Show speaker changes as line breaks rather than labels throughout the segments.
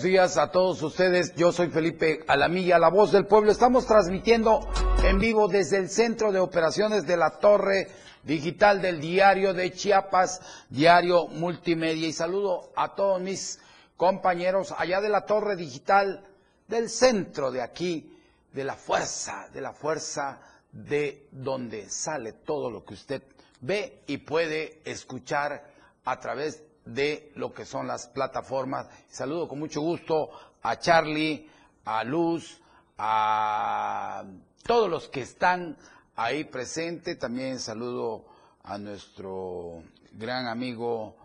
Buenos días a todos ustedes. Yo soy Felipe Alamilla, la voz del pueblo. Estamos transmitiendo en vivo desde el Centro de Operaciones de la Torre Digital del Diario de Chiapas, Diario Multimedia. Y saludo a todos mis compañeros allá de la Torre Digital del centro de aquí, de la fuerza, de la fuerza de donde sale todo lo que usted ve y puede escuchar a través de lo que son las plataformas. Saludo con mucho gusto a Charlie, a Luz, a todos los que están ahí presentes. También saludo a nuestro gran amigo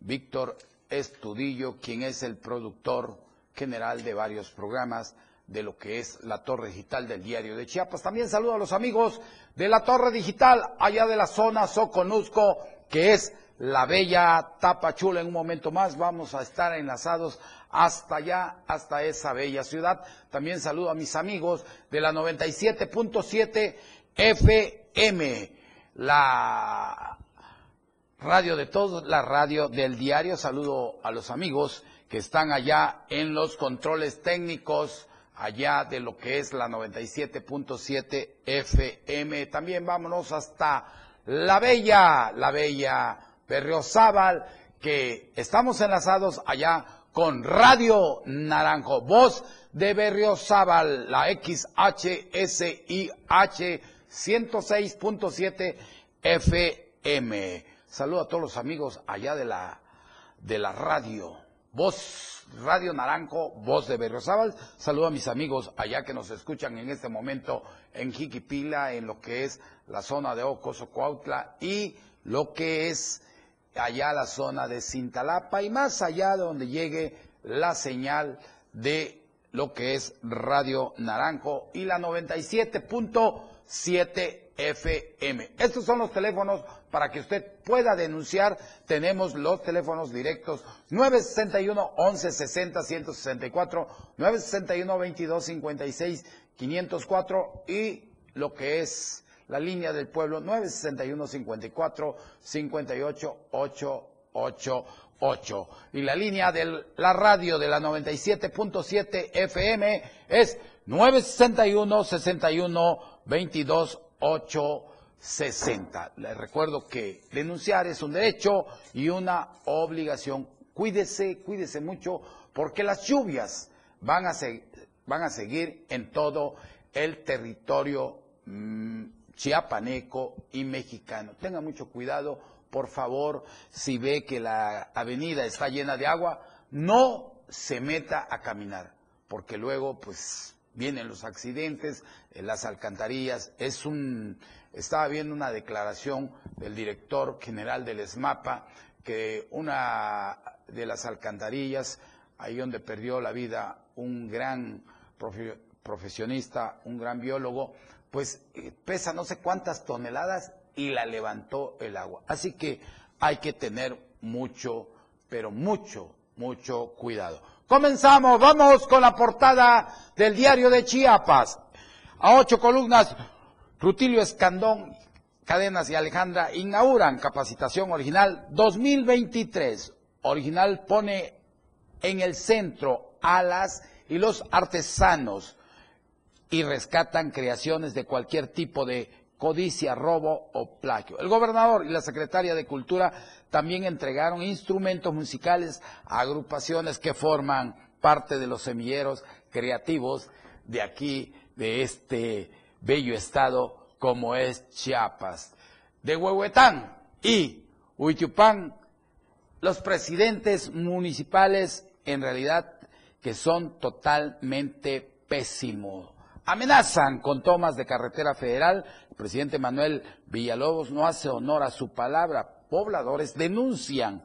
Víctor Estudillo, quien es el productor general de varios programas de lo que es la Torre Digital del Diario de Chiapas. También saludo a los amigos de la Torre Digital allá de la zona Soconusco, que es la bella Tapachula. En un momento más vamos a estar enlazados hasta allá, hasta esa bella ciudad. También saludo a mis amigos de la 97.7 FM, la radio de todos, la radio del diario. Saludo a los amigos que están allá en los controles técnicos, allá de lo que es la 97.7 FM. También vámonos hasta la bella, la bella Berriozábal, que estamos enlazados allá con Radio Naranjo, voz de Berriozábal, la XHSIH 106.7 FM. Saludo a todos los amigos allá de la, de la radio. Voz Radio Naranjo, voz de Berriozábal. Saludo a mis amigos allá que nos escuchan en este momento en Jiquipila, en lo que es la zona de Ocoso, Cuautla y lo que es allá la zona de Cintalapa y más allá de donde llegue la señal de lo que es Radio Naranjo y la 97.7 FM. Estos son los teléfonos para que usted pueda denunciar. Tenemos los teléfonos directos 961 1160 164, 961 22 56 504 y lo que es la línea del pueblo 961 54 58 888 y la línea de la radio de la 97.7 FM es 961 61 22 860. Les recuerdo que denunciar es un derecho y una obligación. Cuídese, cuídese mucho porque las lluvias van a, van a seguir en todo el territorio mm, chiapaneco y mexicano. Tenga mucho cuidado, por favor, si ve que la avenida está llena de agua, no se meta a caminar, porque luego pues vienen los accidentes, en las alcantarillas. Es un estaba viendo una declaración del director general del ESMAPA que una de las alcantarillas, ahí donde perdió la vida un gran profesionista, un gran biólogo, pues eh, pesa no sé cuántas toneladas y la levantó el agua. Así que hay que tener mucho, pero mucho, mucho cuidado. Comenzamos, vamos con la portada del diario de Chiapas. A ocho columnas, Rutilio Escandón, Cadenas y Alejandra inauguran capacitación original 2023. Original pone en el centro a las y los artesanos y rescatan creaciones de cualquier tipo de codicia, robo o plagio. El gobernador y la secretaria de Cultura también entregaron instrumentos musicales a agrupaciones que forman parte de los semilleros creativos de aquí, de este bello estado como es Chiapas. De Huehuetán y Huichupán, los presidentes municipales en realidad que son totalmente pésimos amenazan con tomas de carretera federal. El presidente Manuel Villalobos no hace honor a su palabra. Pobladores denuncian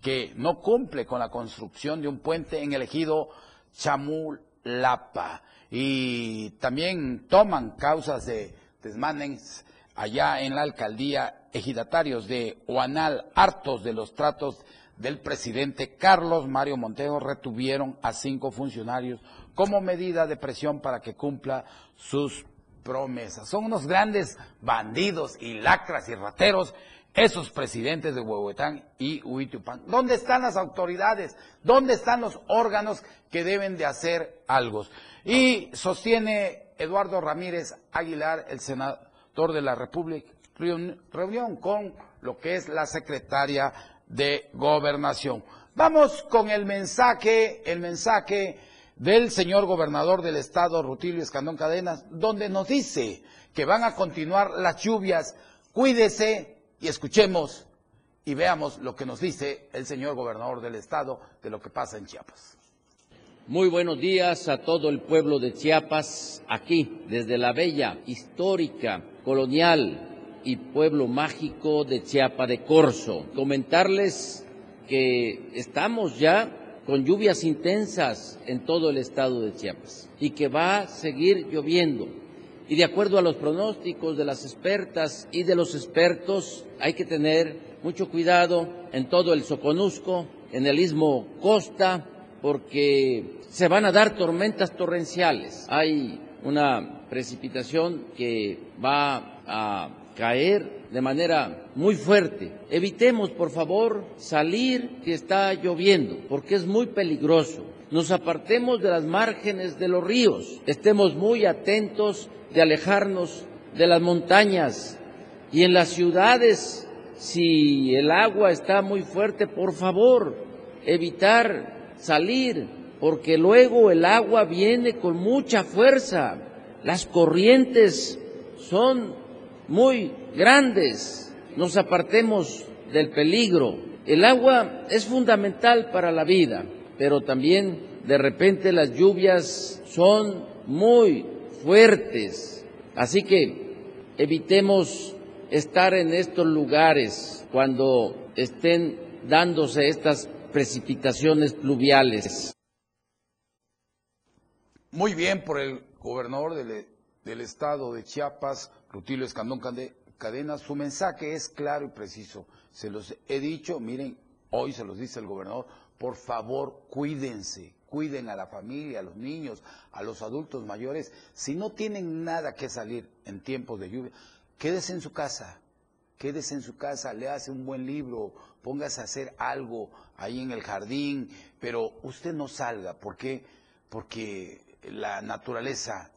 que no cumple con la construcción de un puente en el ejido Chamulapa. Y también toman causas de desmanes allá en la alcaldía ejidatarios de Huanal, hartos de los tratos del presidente Carlos Mario Montejo, retuvieron a cinco funcionarios como medida de presión para que cumpla sus promesas. Son unos grandes bandidos y lacras y rateros esos presidentes de Huehuetán y Huitupán. ¿Dónde están las autoridades? ¿Dónde están los órganos que deben de hacer algo? Y sostiene Eduardo Ramírez Aguilar, el senador de la República, reunión con lo que es la secretaria de Gobernación. Vamos con el mensaje, el mensaje del señor gobernador del estado, Rutilio Escandón Cadenas, donde nos dice que van a continuar las lluvias. Cuídese y escuchemos y veamos lo que nos dice el señor gobernador del estado de lo que pasa en Chiapas.
Muy buenos días a todo el pueblo de Chiapas, aquí desde la bella, histórica, colonial y pueblo mágico de Chiapa de Corzo. Comentarles que estamos ya con lluvias intensas en todo el estado de Chiapas y que va a seguir lloviendo. Y de acuerdo a los pronósticos de las expertas y de los expertos, hay que tener mucho cuidado en todo el Soconusco, en el istmo Costa, porque se van a dar tormentas torrenciales. Hay una precipitación que va a caer de manera muy fuerte. Evitemos, por favor, salir si está lloviendo, porque es muy peligroso. Nos apartemos de las márgenes de los ríos. Estemos muy atentos de alejarnos de las montañas y en las ciudades, si el agua está muy fuerte, por favor, evitar salir, porque luego el agua viene con mucha fuerza. Las corrientes son muy grandes, nos apartemos del peligro. El agua es fundamental para la vida, pero también de repente las lluvias son muy fuertes. Así que evitemos estar en estos lugares cuando estén dándose estas precipitaciones pluviales.
Muy bien por el gobernador del, estado de Chiapas, Rutilio Escandón Cadena, su mensaje es claro y preciso. Se los he dicho, miren, hoy se los dice el gobernador, por favor, cuídense, cuiden a la familia, a los niños, a los adultos mayores. Si no tienen nada que salir en tiempos de lluvia, quédese en su casa, quédese en su casa, le hace un buen libro, póngase a hacer algo ahí en el jardín, pero usted no salga, ¿por qué? Porque la naturaleza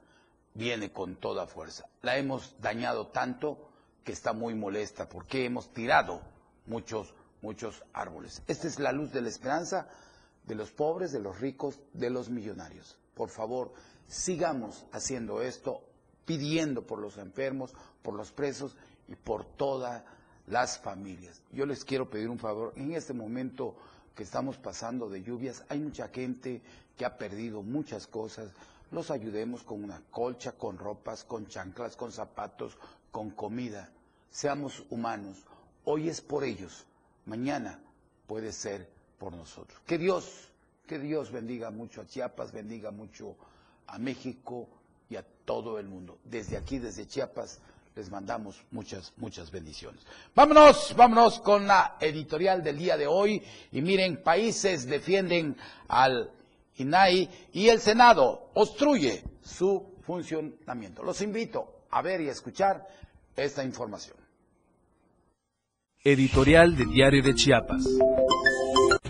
viene con toda fuerza. La hemos dañado tanto que está muy molesta porque hemos tirado muchos, muchos árboles. Esta es la luz de la esperanza de los pobres, de los ricos, de los millonarios. Por favor, sigamos haciendo esto, pidiendo por los enfermos, por los presos y por todas las familias. Yo les quiero pedir un favor. En este momento que estamos pasando de lluvias, hay mucha gente que ha perdido muchas cosas, los ayudemos con una colcha, con ropas, con chanclas, con zapatos, con comida. Seamos humanos. Hoy es por ellos, mañana puede ser por nosotros. Que Dios, que Dios bendiga mucho a Chiapas, bendiga mucho a México y a todo el mundo. Desde aquí, desde Chiapas, les mandamos muchas, muchas bendiciones. Vámonos, vámonos con la editorial del día de hoy. Y miren, países defienden al INAI y el Senado obstruye su funcionamiento. Los invito a ver y a escuchar esta información.
Editorial de Diario de Chiapas.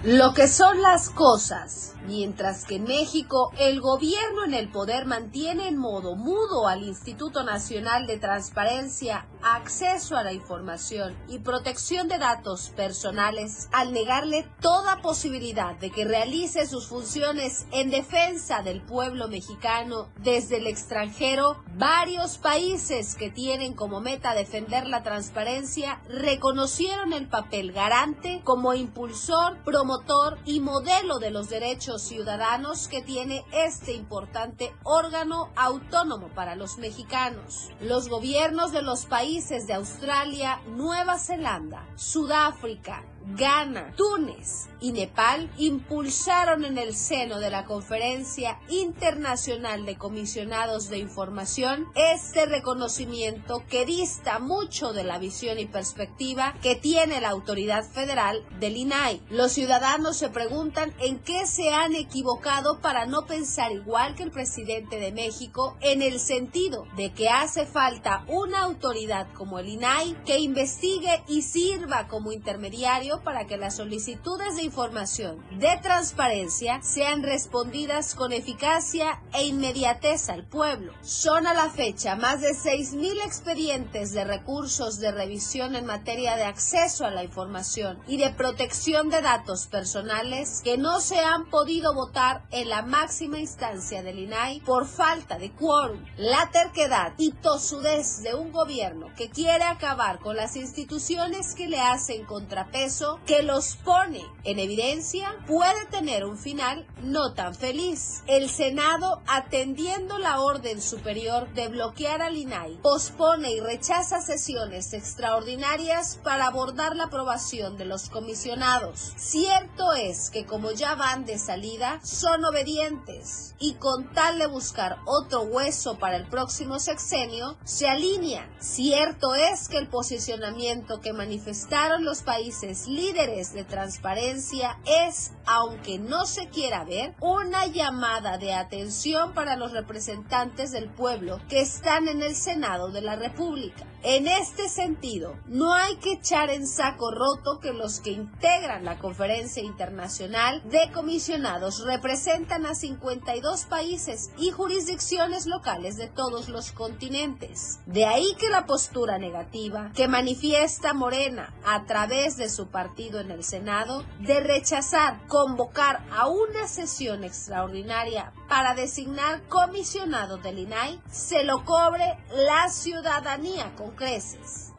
Lo que son las cosas. Mientras que en México el gobierno en el poder mantiene en modo mudo al Instituto Nacional de Transparencia, Acceso a la Información y Protección de Datos Personales al negarle toda posibilidad de que realice sus funciones en defensa del pueblo mexicano desde el extranjero, varios países que tienen como meta defender la transparencia reconocieron el papel garante como impulsor, promotor y modelo de los derechos ciudadanos que tiene este importante órgano autónomo para los mexicanos. Los gobiernos de los países de Australia, Nueva Zelanda, Sudáfrica, Ghana, Túnez y Nepal impulsaron en el seno de la Conferencia Internacional de Comisionados de Información este reconocimiento que dista mucho de la visión y perspectiva que tiene la autoridad federal del INAI. Los ciudadanos se preguntan en qué se han equivocado para no pensar igual que el presidente de México en el sentido de que hace falta una autoridad como el INAI que investigue y sirva como intermediario para que las solicitudes de información de transparencia sean respondidas con eficacia e inmediatez al pueblo. Son a la fecha más de 6.000 expedientes de recursos de revisión en materia de acceso a la información y de protección de datos personales que no se han podido votar en la máxima instancia del INAI por falta de quórum. La terquedad y tosudez de un gobierno que quiere acabar con las instituciones que le hacen contrapeso, que los pone en evidencia, puede tener un final no tan feliz. El Senado, atendiendo la orden superior de bloquear al INAI, pospone y rechaza sesiones extraordinarias para abordar la aprobación de los comisionados. Cierto es que como ya van de salida, son obedientes y con tal de buscar otro hueso para el próximo sexenio, se alinean. Cierto es que el posicionamiento que manifestaron los países líderes de transparencia es, aunque no se quiera ver, una llamada de atención para los representantes del pueblo que están en el Senado de la República. En este sentido, no hay que echar en saco roto que los que integran la Conferencia Internacional de Comisionados representan a 52 países y jurisdicciones locales de todos los continentes. De ahí que la postura negativa que manifiesta Morena a través de su partido en el Senado de rechazar convocar a una sesión extraordinaria para designar comisionado del INAI se lo cobre la ciudadanía con creces.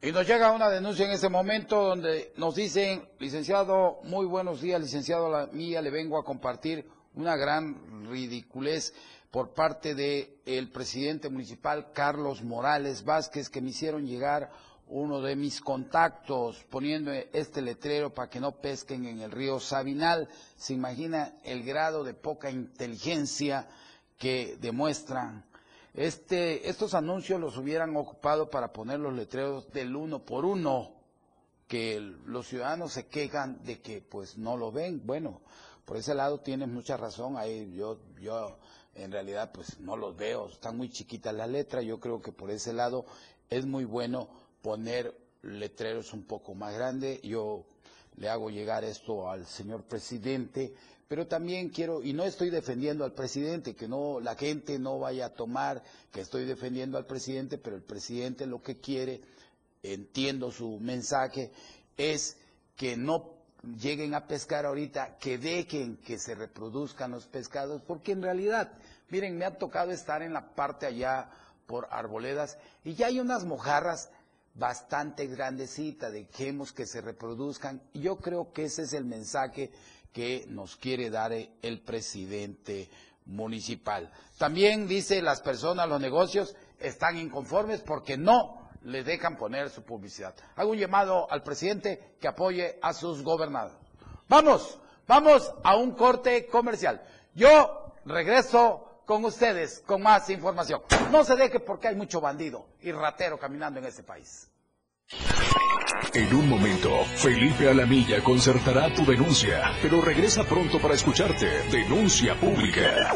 Y nos llega una denuncia en ese momento donde nos dicen, licenciado, muy buenos días, licenciado, la mía le vengo a compartir una gran ridiculez por parte del el presidente municipal Carlos Morales Vázquez que me hicieron llegar uno de mis contactos poniendo este letrero para que no pesquen en el río Sabinal. Se imagina el grado de poca inteligencia que demuestran. Este, estos anuncios los hubieran ocupado para poner los letreros del uno por uno, que los ciudadanos se quejan de que pues no lo ven. Bueno, por ese lado tienes mucha razón. Ahí yo, yo en realidad pues no los veo, están muy chiquitas las letras. Yo creo que por ese lado es muy bueno poner letreros un poco más grandes. Yo le hago llegar esto al señor presidente, pero también quiero, y no estoy defendiendo al presidente, que no, la gente no vaya a tomar que estoy defendiendo al presidente, pero el presidente lo que quiere, entiendo su mensaje, es que no lleguen a pescar ahorita, que dejen que se reproduzcan los pescados, porque en realidad, miren, me ha tocado estar en la parte allá por arboledas y ya hay unas mojarras bastante grandecita, dejemos que se reproduzcan. Y yo creo que ese es el mensaje que nos quiere dar el presidente municipal. También dice las personas, los negocios están inconformes porque no le dejan poner su publicidad. Hago un llamado al presidente que apoye a sus gobernados. Vamos, vamos a un corte comercial. Yo regreso con ustedes con más información. No se deje porque hay mucho bandido y ratero caminando en este país.
En un momento, Felipe Alamilla concertará tu denuncia, pero regresa pronto para escucharte. Denuncia pública.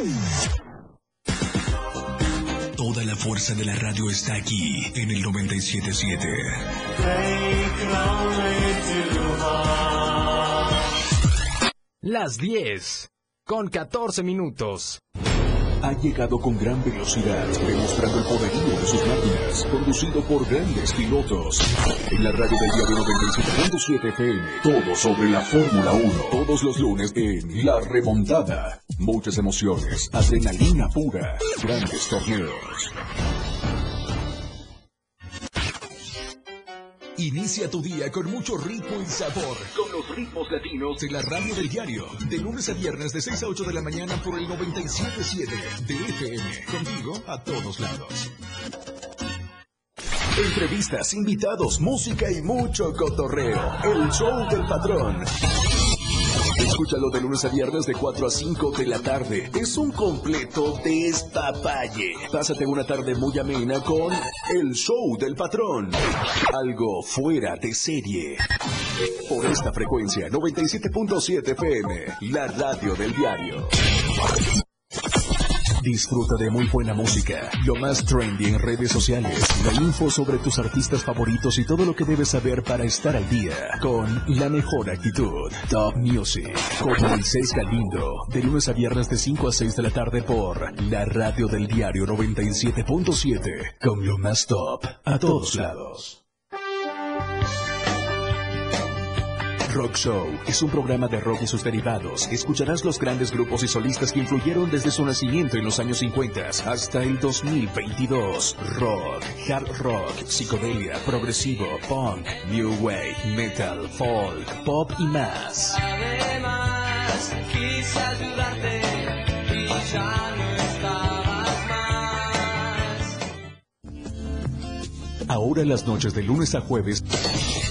Toda la fuerza de la radio está aquí en el 977.
Las 10 con 14 minutos
ha llegado con gran velocidad, demostrando el poderío de sus máquinas, conducido por grandes pilotos. En la radio del diario 97.7 FM, todo sobre la Fórmula 1, todos los lunes en La Remontada. Muchas emociones, adrenalina pura, grandes torneos. Inicia tu día con mucho ritmo y sabor. Con los ritmos latinos de la radio del diario. De lunes a viernes de 6 a 8 de la mañana por el 97.7 de FM. Contigo a todos lados. Entrevistas, invitados, música y mucho cotorreo. El show del patrón. Escúchalo de lunes a viernes de 4 a 5 de la tarde. Es un completo despapalle. Pásate una tarde muy amena con El Show del Patrón. Algo fuera de serie. Por esta frecuencia, 97.7 FM, la radio del diario. Disfruta de muy buena música, lo más trendy en redes sociales, la info sobre tus artistas favoritos y todo lo que debes saber para estar al día con la mejor actitud. Top Music con Moisés Galindo, de lunes a viernes de 5 a 6 de la tarde por la radio del diario 97.7 con lo más top a todos lados. Rock Show es un programa de rock y sus derivados. Escucharás los grandes grupos y solistas que influyeron desde su nacimiento en los años 50 hasta el 2022. Rock, hard rock, psicodelia, progresivo, punk, new wave, metal, folk, pop y más.
Además, ayudarte y
Ahora las noches de lunes a jueves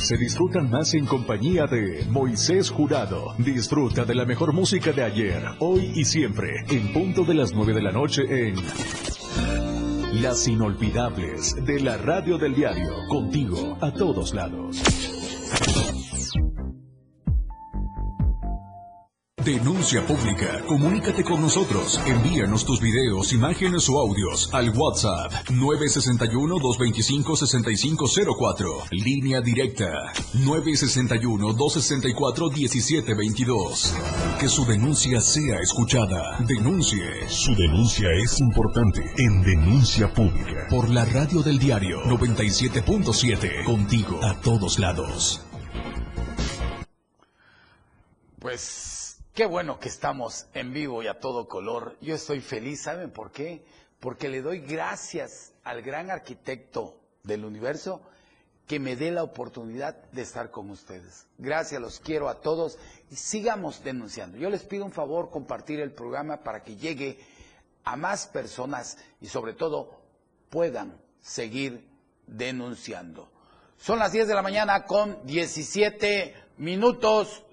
se disfrutan más en compañía de Moisés Jurado. Disfruta de la mejor música de ayer, hoy y siempre, en punto de las 9 de la noche en Las Inolvidables de la Radio del Diario, contigo a todos lados. Denuncia pública. Comunícate con nosotros. Envíanos tus videos, imágenes o audios al WhatsApp 961-225-6504. Línea directa 961-264-1722. Que su denuncia sea escuchada. Denuncie. Su denuncia es importante en Denuncia Pública. Por la radio del diario 97.7. Contigo a todos lados.
Pues qué bueno que estamos en vivo y a todo color. Yo estoy feliz, ¿saben por qué? Porque le doy gracias al gran arquitecto del universo que me dé la oportunidad de estar con ustedes. Gracias, los quiero a todos y sigamos denunciando. Yo les pido un favor, compartir el programa para que llegue a más personas y sobre todo puedan seguir denunciando. Son las 10 de la mañana con 17 minutos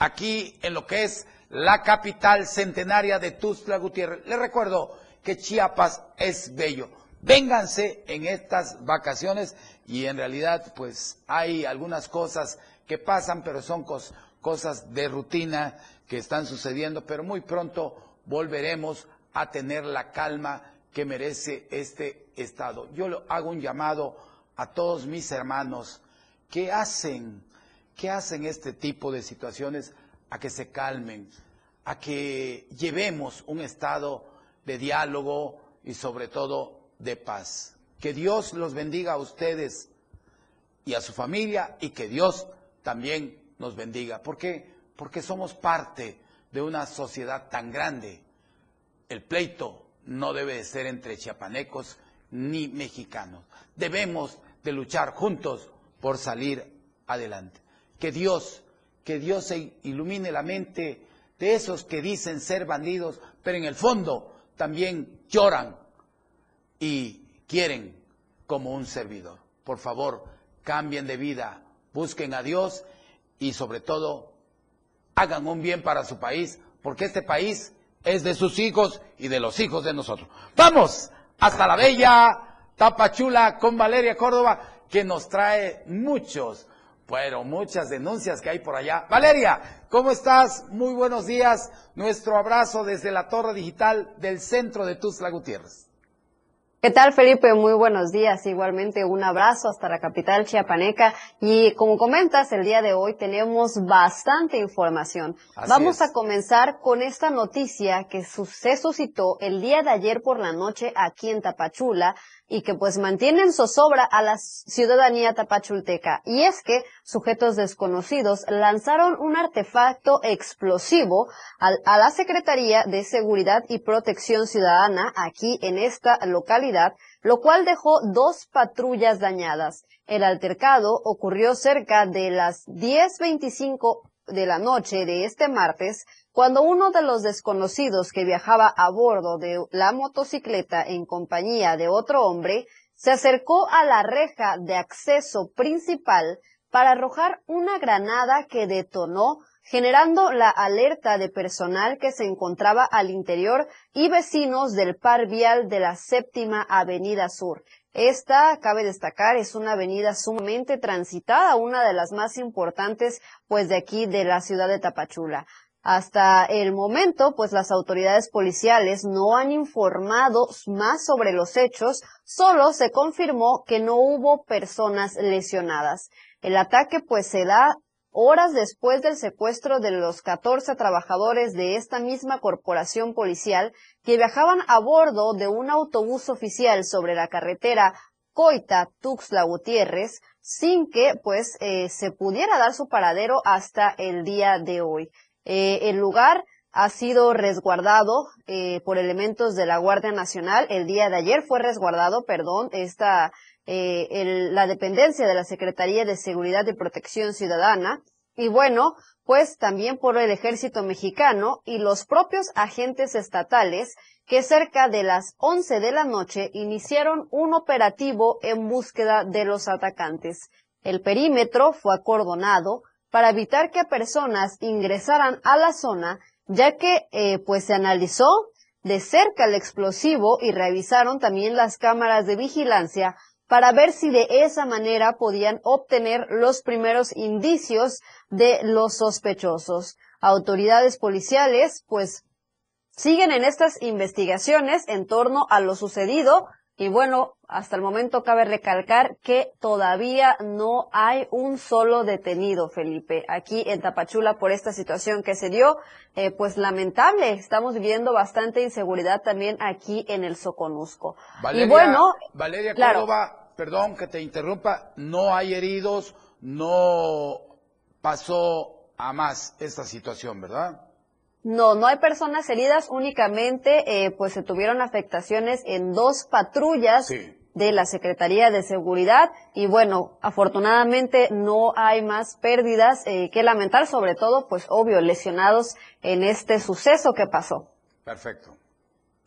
aquí en lo que es la capital centenaria de Tuxtla Gutiérrez. Les recuerdo que Chiapas es bello. Vénganse en estas vacaciones y en realidad pues hay algunas cosas que pasan, pero son cos- cosas de rutina que están sucediendo, pero muy pronto volveremos a tener la calma que merece este estado. Yo hago un llamado a todos mis hermanos que hacen que hacen este tipo de situaciones a que se calmen, a que llevemos un estado de diálogo y sobre todo de paz. Que Dios los bendiga a ustedes y a su familia y que Dios también nos bendiga. ¿Por qué? Porque somos parte de una sociedad tan grande. El pleito no debe de ser entre chiapanecos ni mexicanos. Debemos de luchar juntos por salir adelante. Que Dios, que Dios se ilumine la mente de esos que dicen ser bandidos, pero en el fondo también lloran y quieren como un servidor. Por favor, cambien de vida, busquen a Dios y sobre todo hagan un bien para su país, porque este país es de sus hijos y de los hijos de nosotros. Vamos hasta la bella Tapachula con Valeria Córdoba, que nos trae muchos, pero muchas denuncias que hay por allá. Valeria, ¿cómo estás? Muy buenos días. Nuestro abrazo desde la Torre Digital del centro de Tuxtla Gutiérrez.
¿Qué tal, Felipe? Muy buenos días. Igualmente un abrazo hasta la capital chiapaneca. Y como comentas, el día de hoy tenemos bastante información.
Así
Vamos
es.
a comenzar con esta noticia que se suscitó el día de ayer por la noche aquí en Tapachula y que pues mantiene en zozobra a la ciudadanía tapachulteca. Y es que sujetos desconocidos lanzaron un artefacto explosivo a la Secretaría de Seguridad y Protección Ciudadana aquí en esta localidad, lo cual dejó dos patrullas dañadas. El altercado ocurrió cerca de las 10.25 de la noche de este martes, cuando uno de los desconocidos que viajaba a bordo de la motocicleta en compañía de otro hombre se acercó a la reja de acceso principal para arrojar una granada que detonó generando la alerta de personal que se encontraba al interior y vecinos del par vial de la séptima avenida sur. Esta, cabe destacar, es una avenida sumamente transitada, una de las más importantes, pues, de aquí de la ciudad de Tapachula. Hasta el momento, pues las autoridades policiales no han informado más sobre los hechos, solo se confirmó que no hubo personas lesionadas. El ataque pues se da horas después del secuestro de los 14 trabajadores de esta misma corporación policial que viajaban a bordo de un autobús oficial sobre la carretera Coita-Tuxtla Gutiérrez sin que pues eh, se pudiera dar su paradero hasta el día de hoy. Eh, el lugar ha sido resguardado eh, por elementos de la Guardia Nacional. El día de ayer fue resguardado, perdón, esta, eh, la dependencia de la Secretaría de Seguridad y Protección Ciudadana. Y bueno, pues también por el ejército mexicano y los propios agentes estatales que cerca de las 11 de la noche iniciaron un operativo en búsqueda de los atacantes. El perímetro fue acordonado, para evitar que personas ingresaran a la zona, ya que eh, pues se analizó de cerca el explosivo y revisaron también las cámaras de vigilancia para ver si de esa manera podían obtener los primeros indicios de los sospechosos. Autoridades policiales pues siguen en estas investigaciones en torno a lo sucedido y bueno, hasta el momento cabe recalcar que todavía no hay un solo detenido, Felipe, aquí en Tapachula por esta situación que se dio. Eh, pues lamentable, estamos viviendo bastante inseguridad también aquí en el Soconusco.
Valeria,
y bueno,
Valeria
claro.
Córdoba, perdón que te interrumpa, no hay heridos, no pasó a más esta situación, ¿verdad?
No, no hay personas heridas, únicamente eh, pues se tuvieron afectaciones en dos patrullas
Sí.
de la Secretaría de Seguridad y bueno, afortunadamente no hay más pérdidas eh, que lamentar, sobre todo pues obvio lesionados en este suceso que pasó.
Perfecto.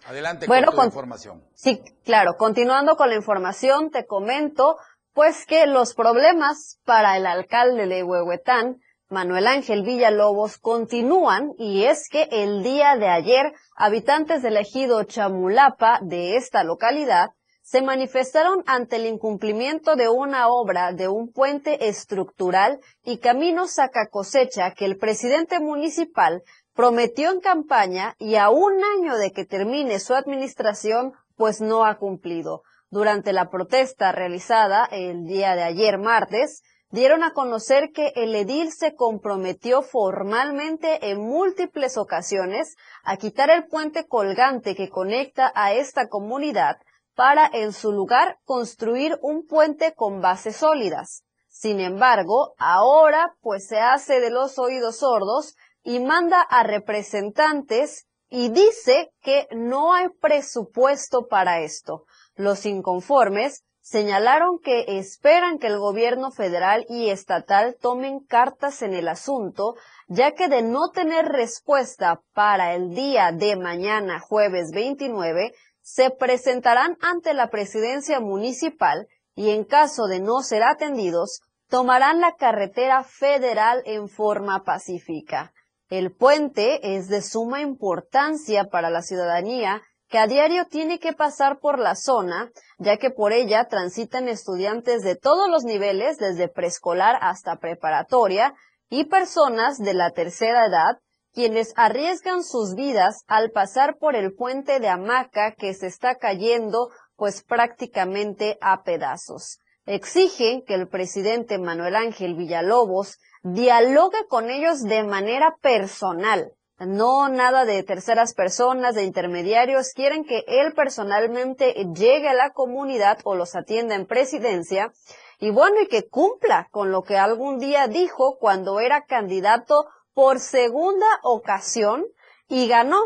Adelante
Bueno,
con tu
con-
información.
Sí, claro. Continuando con la información, te comento, pues que los problemas para el alcalde de Huehuetán, Manuel Ángel Villalobos, continúan y es que el día de ayer, habitantes del ejido Chamulapa de esta localidad se manifestaron ante el incumplimiento de una obra de un puente estructural y camino saca cosecha que el presidente municipal prometió en campaña y a un año de que termine su administración, pues no ha cumplido. Durante la protesta realizada el día de ayer martes, dieron a conocer que el edil se comprometió formalmente en múltiples ocasiones a quitar el puente colgante que conecta a esta comunidad para en su lugar construir un puente con bases sólidas. Sin embargo, ahora pues se hace de los oídos sordos y manda a representantes y dice que no hay presupuesto para esto. Los inconformes señalaron que esperan que el gobierno federal y estatal tomen cartas en el asunto, ya que de no tener respuesta para el día de mañana, jueves 29, se presentarán ante la presidencia municipal y en caso de no ser atendidos, tomarán la carretera federal en forma pacífica. El puente es de suma importancia para la ciudadanía que a diario tiene que pasar por la zona, ya que por ella transitan estudiantes de todos los niveles, desde preescolar hasta preparatoria, y personas de la tercera edad, quienes arriesgan sus vidas al pasar por el puente de hamaca que se está cayendo pues prácticamente a pedazos. Exigen que el presidente Manuel Ángel Villalobos dialogue con ellos de manera personal, no nada de terceras personas, de intermediarios, quieren que él personalmente llegue a la comunidad o los atienda en presidencia y bueno, y que cumpla con lo que algún día dijo cuando era candidato por segunda ocasión y ganó.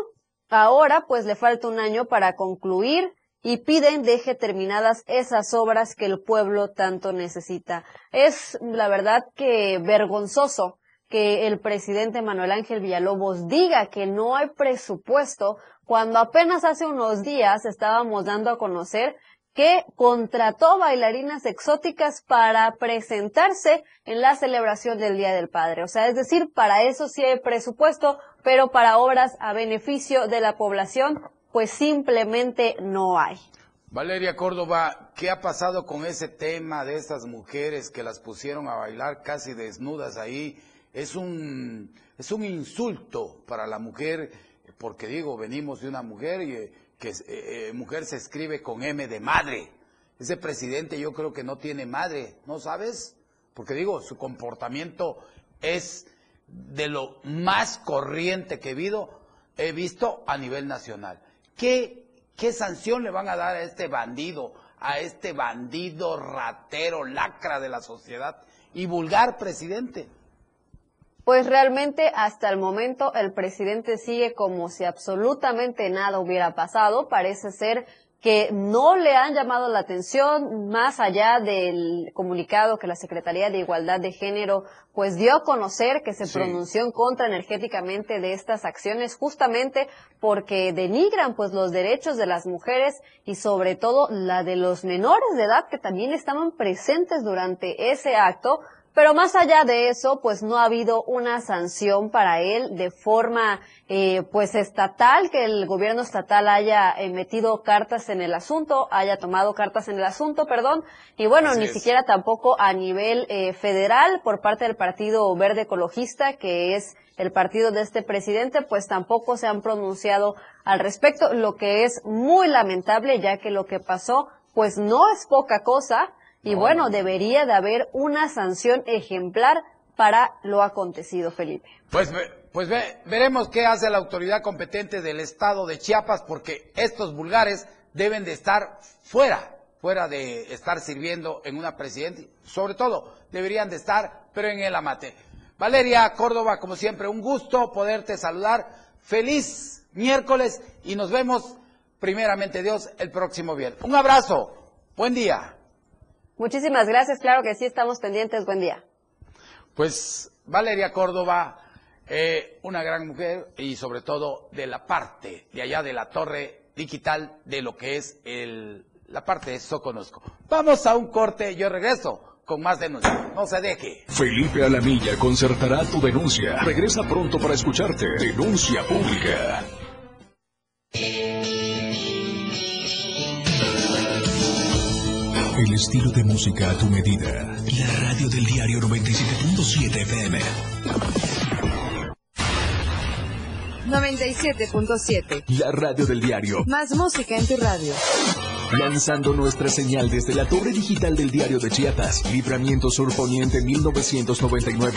Ahora pues le falta un año para concluir y piden deje terminadas esas obras que el pueblo tanto necesita. Es la verdad que vergonzoso que el presidente Manuel Ángel Villalobos diga que no hay presupuesto cuando apenas hace unos días estábamos dando a conocer que contrató bailarinas exóticas para presentarse en la celebración del Día del Padre. O sea, es decir, para eso sí hay presupuesto, pero para obras a beneficio de la población, pues simplemente no hay.
Valeria Córdoba, ¿qué ha pasado con ese tema de estas mujeres que las pusieron a bailar casi desnudas ahí? Es un, es un insulto para la mujer, porque digo, venimos de una mujer y eh, que eh, eh, mujer se escribe con M de madre. Ese presidente yo creo que no tiene madre, ¿no sabes? Porque digo, su comportamiento es de lo más corriente que he, visto, he visto a nivel nacional. ¿Qué ¿Qué sanción le van a dar a este bandido, a este bandido ratero, lacra de la sociedad y vulgar presidente?
Pues realmente hasta el momento el presidente sigue como si absolutamente nada hubiera pasado. Parece ser que no le han llamado la atención más allá del comunicado que la Secretaría de Igualdad de Género pues dio a conocer que se pronunció en contra energéticamente de estas acciones justamente porque denigran pues los derechos de las mujeres y sobre todo la de los menores de edad que también estaban presentes durante ese acto pero más allá de eso, pues no ha habido una sanción para él de forma, eh, pues estatal, que el gobierno estatal haya emitido cartas en el asunto, haya tomado cartas en el asunto, perdón, y bueno, ni siquiera tampoco a nivel eh, federal por parte del Partido Verde Ecologista, que es el partido de este presidente, pues tampoco se han pronunciado al respecto, lo que es muy lamentable, ya que lo que pasó, pues no es poca cosa, y bueno, debería de haber una sanción ejemplar para lo acontecido, Felipe.
Pues, pues veremos qué hace la autoridad competente del estado de Chiapas, porque estos vulgares deben de estar fuera, fuera de estar sirviendo en una presidencia. Sobre todo, deberían de estar, pero en el amate. Valeria Córdoba, como siempre, un gusto poderte saludar. Feliz miércoles y nos vemos, primeramente Dios, el próximo viernes. Un abrazo. Buen día.
Muchísimas gracias, claro que sí, estamos pendientes, buen día.
Pues Valeria Córdoba, eh, una gran mujer y sobre todo de la parte de allá de la torre digital de lo que es el, la parte de eso conozco. Vamos a un corte, yo regreso con más denuncias. No se deje.
Felipe Alamilla concertará tu denuncia. Regresa pronto para escucharte. Denuncia pública. El estilo de música a tu medida. La radio del diario 97.7 FM.
97.7.
La radio del diario.
Más música en tu radio.
Lanzando nuestra señal desde la torre digital del diario de Chiapas. Libramiento Sur Poniente 1999.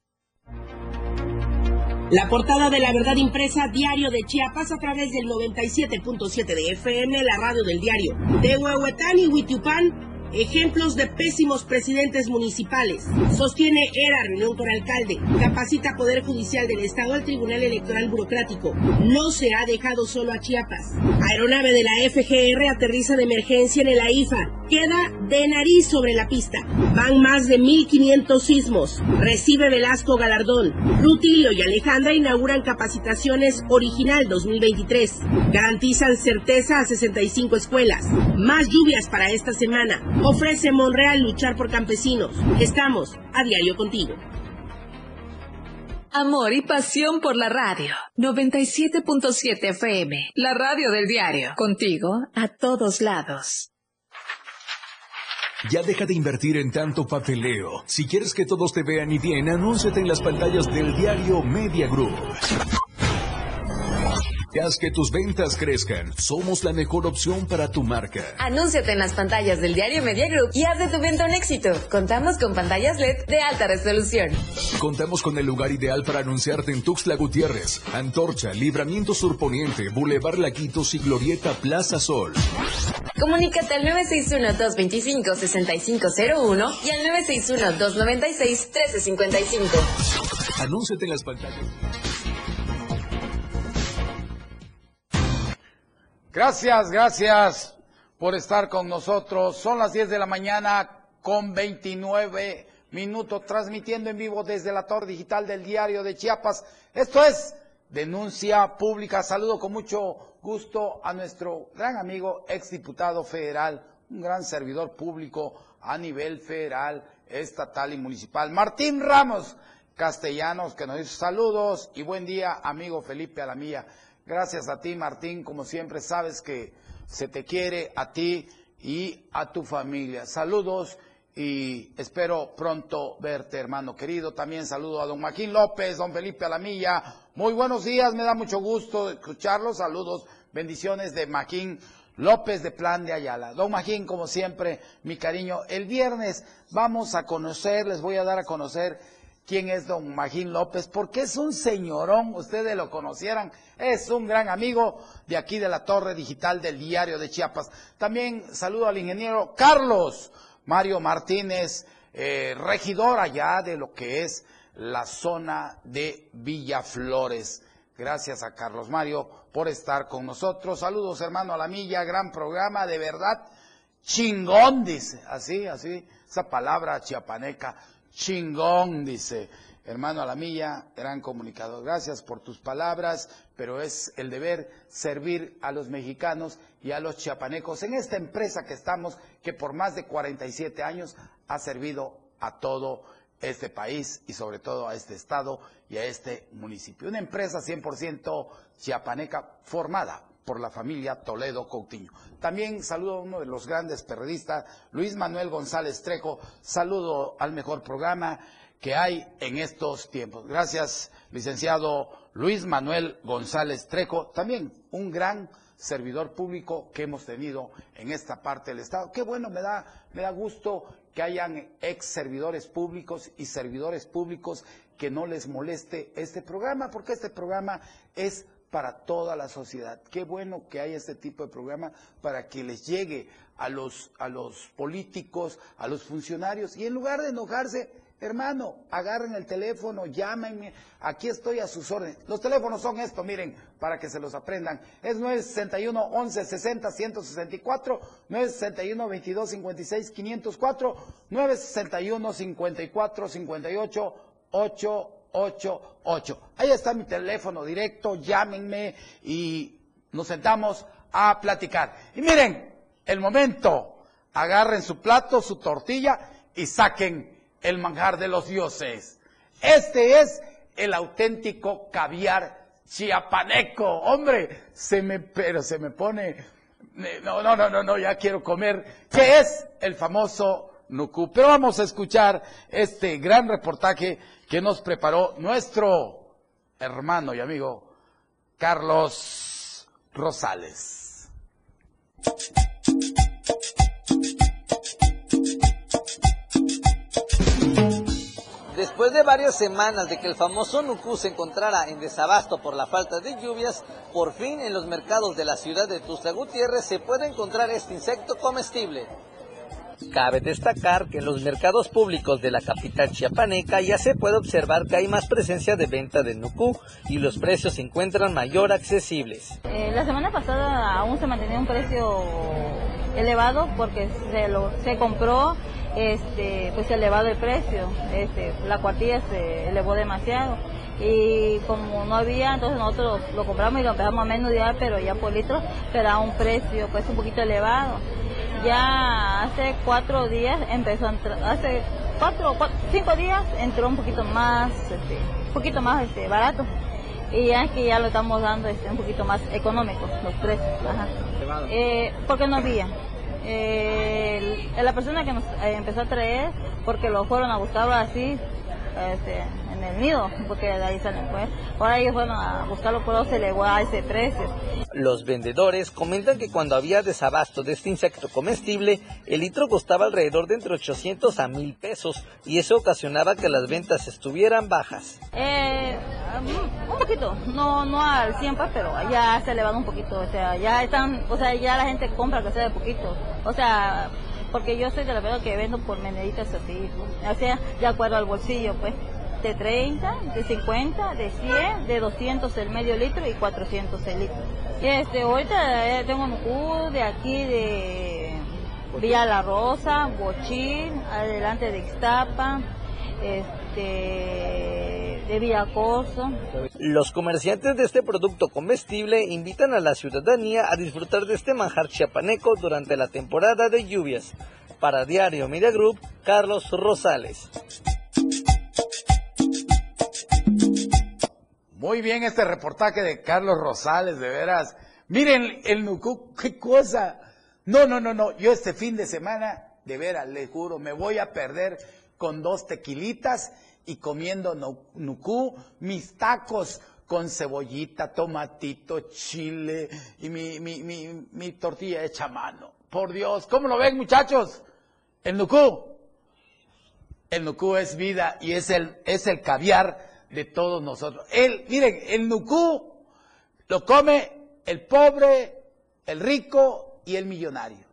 La portada de la verdad impresa Diario de Chiapas a través del 97.7 de FM, la radio del diario. De Huehuetán y Huitiupán Ejemplos de pésimos presidentes municipales. Sostiene ERA reunión con alcalde. Capacita Poder Judicial del Estado al Tribunal Electoral Burocrático. No se ha dejado solo a Chiapas. Aeronave de la FGR aterriza de emergencia en el AIFA. Queda de nariz sobre la pista. Van más de 1.500 sismos. Recibe Velasco galardón. Rutilio y Alejandra inauguran capacitaciones original 2023. Garantizan certeza a 65 escuelas. Más lluvias para esta semana. Ofrece Monreal luchar por campesinos. Estamos a diario contigo.
Amor y pasión por la radio. 97.7 FM. La radio del diario. Contigo a todos lados.
Ya deja de invertir en tanto papeleo. Si quieres que todos te vean y bien, anúnciate en las pantallas del diario Media Group. Haz que tus ventas crezcan. Somos la mejor opción para tu marca.
Anúnciate en las pantallas del diario Media Group y haz de tu venta un éxito. Contamos con pantallas LED de alta resolución.
Contamos con el lugar ideal para anunciarte en Tuxtla Gutiérrez, Antorcha, Libramiento Surponiente, Boulevard Laquitos y Glorieta Plaza Sol.
Comunícate al 961-225-6501 y al 961-296-1355.
Anúnciate en las pantallas.
Gracias, gracias por estar con nosotros. Son las 10 de la mañana con 29 minutos, transmitiendo en vivo desde la torre digital del diario de Chiapas. Esto es Denuncia Pública. Saludo con mucho gusto a nuestro gran amigo, exdiputado federal, un gran servidor público a nivel federal, estatal y municipal, Martín Ramos Castellanos, que nos dice saludos y buen día, amigo Felipe Alamía. Gracias a ti, Martín, como siempre sabes que se te quiere a ti y a tu familia. Saludos y espero pronto verte, hermano querido. También saludo a don Joaquín López, don Felipe Alamilla. Muy buenos días, me da mucho gusto escucharlos. Saludos, bendiciones de Maquín López de Plan de Ayala. Don Maquín, como siempre, mi cariño. El viernes vamos a conocer, les voy a dar a conocer quién es don Magín López, porque es un señorón, ustedes lo conocieran, es un gran amigo de aquí de la Torre Digital del Diario de Chiapas. También saludo al ingeniero Carlos Mario Martínez, eh, regidor allá de lo que es la zona de Villaflores. Gracias a Carlos Mario por estar con nosotros. Saludos, hermano a la milla, gran programa, de verdad, chingón, dice, así, así, esa palabra chiapaneca, chingón, dice. Hermano a la milla, gran comunicador, gracias por tus palabras, pero es el deber servir a los mexicanos y a los chiapanecos en esta empresa que estamos, que por más de 47 años ha servido a todo este país y sobre todo a este estado y a este municipio. Una empresa 100% chiapaneca formada por la familia Toledo Coutinho. También saludo a uno de los grandes periodistas, Luis Manuel González Trejo. Saludo al mejor programa que hay en estos tiempos. Gracias, licenciado Luis Manuel González Trejo. También un gran servidor público que hemos tenido en esta parte del Estado. Qué bueno, me da, me da gusto que hayan ex servidores públicos y servidores públicos que no les moleste este programa, porque este programa es para toda la sociedad. Qué bueno que haya este tipo de programa para que les llegue a los, a los políticos, a los funcionarios, y en lugar de enojarse, hermano, agarren el teléfono, llámenme, aquí estoy a sus órdenes. Los teléfonos son estos, miren, para que se los aprendan. Es 961 11 60 164, 961 22 56 504, 961 54 58 888. Ahí está mi teléfono directo, llámenme y nos sentamos a platicar. Y miren, el momento, agarren su plato, su tortilla y saquen el manjar de los dioses. Este es el auténtico caviar chiapaneco. Hombre, se me, pero se me pone, no, no, no, no, no, ya quiero comer. ¿Qué es el famoso Nuku? Pero vamos a escuchar este gran reportaje que nos preparó nuestro hermano y amigo Carlos Rosales.
Después de varias semanas de que el famoso Nucú se encontrara en desabasto por la falta de lluvias, por fin en los mercados de la ciudad de Tuxtla Gutiérrez se puede encontrar este insecto comestible. Cabe destacar que en los mercados públicos de la capital chiapaneca ya se puede observar que hay más presencia de venta de nucú y los precios se encuentran mayor accesibles.
Eh, la semana pasada aún se mantenía un precio elevado porque se, lo, se compró este, pues elevado el precio, este, la cuartilla se elevó demasiado y como no había, entonces nosotros lo compramos y lo empezamos a menudear, pero ya por litro, pero a un precio pues un poquito elevado. Ya hace cuatro días empezó a entrar, hace cuatro, cinco días entró un poquito más, este, un poquito más este, barato. Y ya es que ya lo estamos dando este, un poquito más económico, los precios. Ajá. Eh, porque no había. Eh, la persona que nos eh, empezó a traer, porque lo fueron a buscar así, este, en el nido, porque de ahí salen pues. Ahora ellos fueron a buscarlo, pero se le a ese precio.
Los vendedores comentan que cuando había desabasto de este insecto comestible, el litro costaba alrededor de entre 800 a 1000 pesos y eso ocasionaba que las ventas estuvieran bajas.
Eh, un poquito, no no al 100 pues, pero ya se ha elevado un poquito, o sea, ya están, o sea, ya la gente compra que sea de poquito, o sea, porque yo soy de la verdad que vendo por moneditas así, o sea, de acuerdo al bolsillo, pues, de 30, de 50, de 100, de 200 el medio litro y 400 el litro. Y este, ahorita eh, tengo un de aquí de Villa La Rosa, Bochín, adelante de Ixtapa, este,
Los comerciantes de este producto comestible invitan a la ciudadanía a disfrutar de este manjar chiapaneco durante la temporada de lluvias. Para Diario Media Group, Carlos Rosales.
Muy bien este reportaje de Carlos Rosales, de veras. Miren el Nucú, qué cosa. No, no, no, no. Yo este fin de semana, de veras, les juro, me voy a perder con dos tequilitas y comiendo nu- Nucú, mis tacos con cebollita, tomatito, chile y mi, mi, mi, mi tortilla hecha a mano. Por Dios, ¿cómo lo ven muchachos? El Nucú. El Nucú es vida y es el, es el caviar de todos nosotros. El, miren, el Nucú lo come el pobre, el rico y el millonario.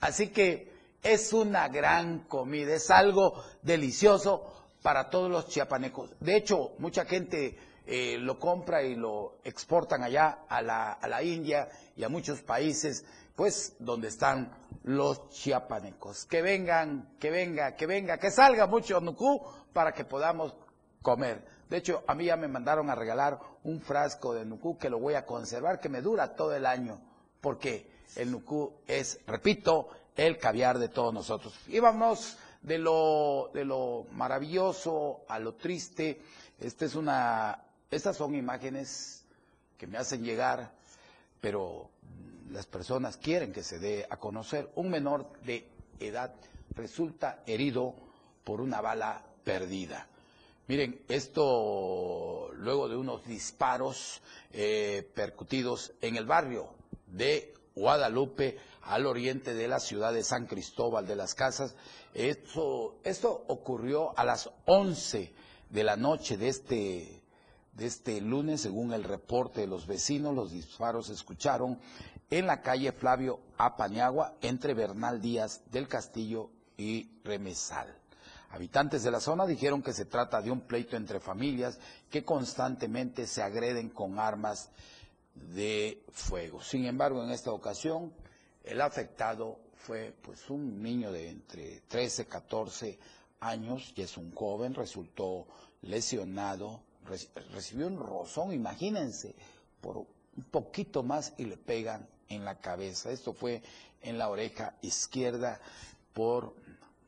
Así que es una gran comida, es algo delicioso para todos los chiapanecos. De hecho, mucha gente eh, lo compra y lo exportan allá a la, a la India y a muchos países, pues donde están los chiapanecos. Que vengan, que venga, que venga, que salga mucho nucú para que podamos comer. De hecho, a mí ya me mandaron a regalar un frasco de nucú que lo voy a conservar, que me dura todo el año, porque el nucú es, repito, el caviar de todos nosotros. Y vamos de lo, de lo maravilloso a lo triste. Esta es una, estas son imágenes que me hacen llegar, pero las personas quieren que se dé a conocer. Un menor de edad resulta herido por una bala perdida. Miren, esto luego de unos disparos eh, percutidos en el barrio de Guadalupe, al oriente de la ciudad de San Cristóbal de las Casas. Esto, ocurrió a las 11 de la noche de este, de este lunes, según el reporte de los vecinos. Los disparos se escucharon en la calle Flavio Apaniagua, entre Bernal Díaz del Castillo y Remesal. Habitantes de la zona dijeron que se trata de un pleito entre familias que constantemente se agreden con armas de fuego. Sin embargo, en esta ocasión, el afectado fue pues un niño de entre 13 y 14 años, y es un joven, resultó lesionado, re- recibió un rozón, imagínense, por un poquito más y le pegan en la cabeza. Esto fue en la oreja izquierda por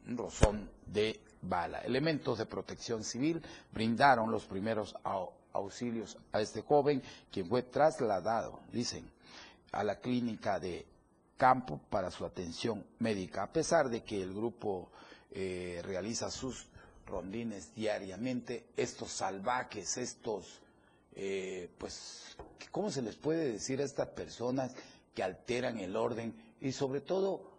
un rozón de bala. Elementos de protección civil brindaron los primeros au- auxilios a este joven, quien fue trasladado, dicen, a la clínica de campo para su atención médica, a pesar de que el grupo eh, realiza sus rondines diariamente, estos salvajes, estos, eh, pues, ¿cómo se les puede decir a estas personas que alteran el orden y sobre todo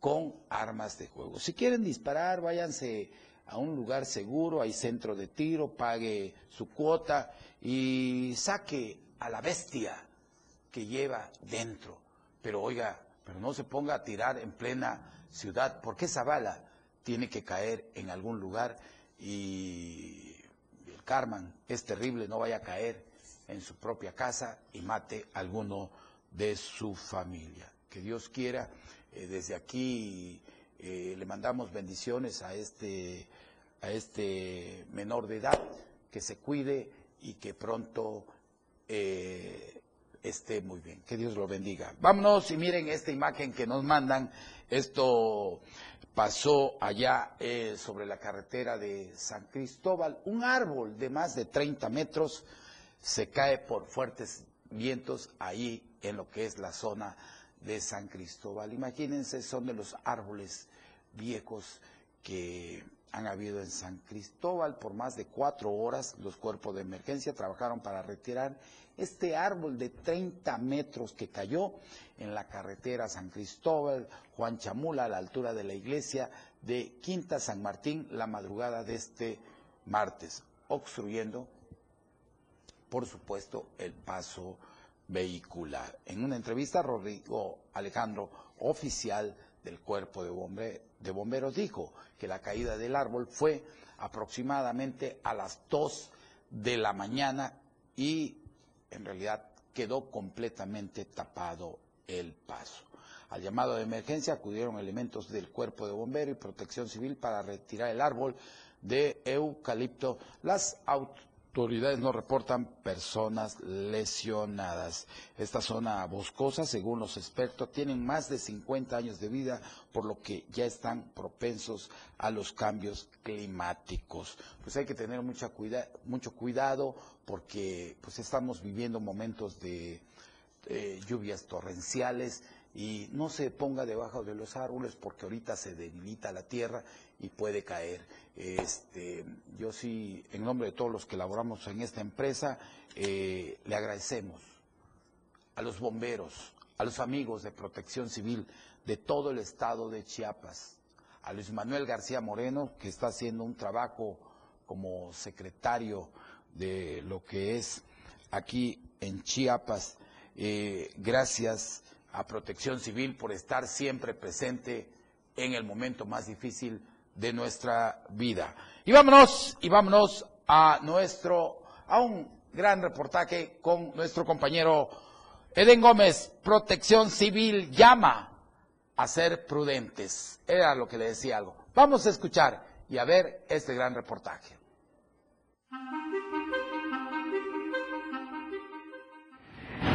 con armas de juego. Si quieren disparar, váyanse a un lugar seguro, hay centro de tiro, pague su cuota y saque a la bestia que lleva dentro. Pero oiga, pero no se ponga a tirar en plena ciudad, porque esa bala tiene que caer en algún lugar y el Carman es terrible, no vaya a caer en su propia casa y mate a alguno de su familia. Que Dios quiera, eh, desde aquí eh, le mandamos bendiciones a este, a este menor de edad, que se cuide y que pronto eh, esté muy bien. Que Dios lo bendiga. Vámonos y miren esta imagen que nos mandan. Esto pasó allá eh, sobre la carretera de San Cristóbal. Un árbol de más de 30 metros se cae por fuertes vientos ahí en lo que es la zona de San Cristóbal. Imagínense, son de los árboles viejos que han habido en San Cristóbal por más de cuatro horas. Los cuerpos de emergencia trabajaron para retirar este árbol de 30 metros que cayó en la carretera San Cristóbal, Juan Chamula, a la altura de la iglesia de Quinta San Martín, la madrugada de este martes, obstruyendo, por supuesto, el paso vehicular. En una entrevista, Rodrigo Alejandro, oficial del cuerpo de, bombe- de bomberos, dijo que la caída del árbol fue aproximadamente a las 2 de la mañana y en realidad quedó completamente tapado el paso. Al llamado de emergencia acudieron elementos del cuerpo de bomberos y protección civil para retirar el árbol de eucalipto. Las no reportan personas lesionadas. Esta zona boscosa, según los expertos, tienen más de 50 años de vida, por lo que ya están propensos a los cambios climáticos. Pues hay que tener mucha mucho cuidado porque pues estamos viviendo momentos de eh, lluvias torrenciales y no se ponga debajo de los árboles porque ahorita se debilita la tierra y puede caer. Este, yo sí, en nombre de todos los que laboramos en esta empresa, eh, le agradecemos a los bomberos, a los amigos de protección civil de todo el estado de Chiapas, a Luis Manuel García Moreno, que está haciendo un trabajo como secretario de lo que es aquí en Chiapas. Eh, gracias a Protección Civil por estar siempre presente en el momento más difícil de nuestra vida. Y vámonos, y vámonos a nuestro, a un gran reportaje con nuestro compañero Eden Gómez. Protección Civil llama a ser prudentes. Era lo que le decía algo. Vamos a escuchar y a ver este gran reportaje.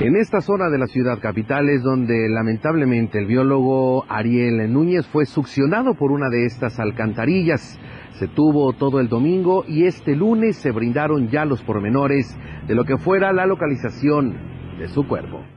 En esta zona de la ciudad capital es donde lamentablemente el biólogo Ariel Núñez fue succionado por una de estas alcantarillas. Se tuvo todo el domingo y este lunes se brindaron ya los pormenores de lo que fuera la localización de su cuerpo.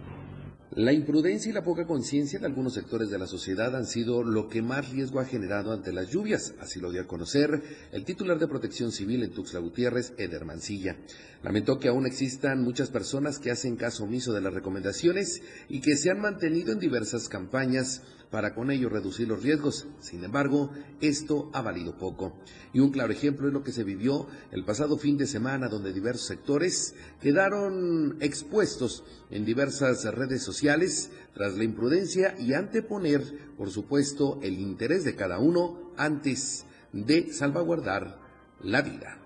La imprudencia y la poca conciencia de algunos sectores de la sociedad han sido lo que más riesgo ha generado ante las lluvias, así lo dio a conocer el titular de Protección Civil en Tuxtla Gutiérrez, Eder Mancilla. Lamentó que aún existan muchas personas que hacen caso omiso de las recomendaciones y que se han mantenido en diversas campañas para con ello reducir los riesgos. Sin embargo, esto ha valido poco. Y un claro ejemplo es lo que se vivió el pasado fin de semana, donde diversos sectores quedaron expuestos en diversas redes sociales tras la imprudencia y anteponer, por supuesto, el interés de cada uno antes de salvaguardar la vida.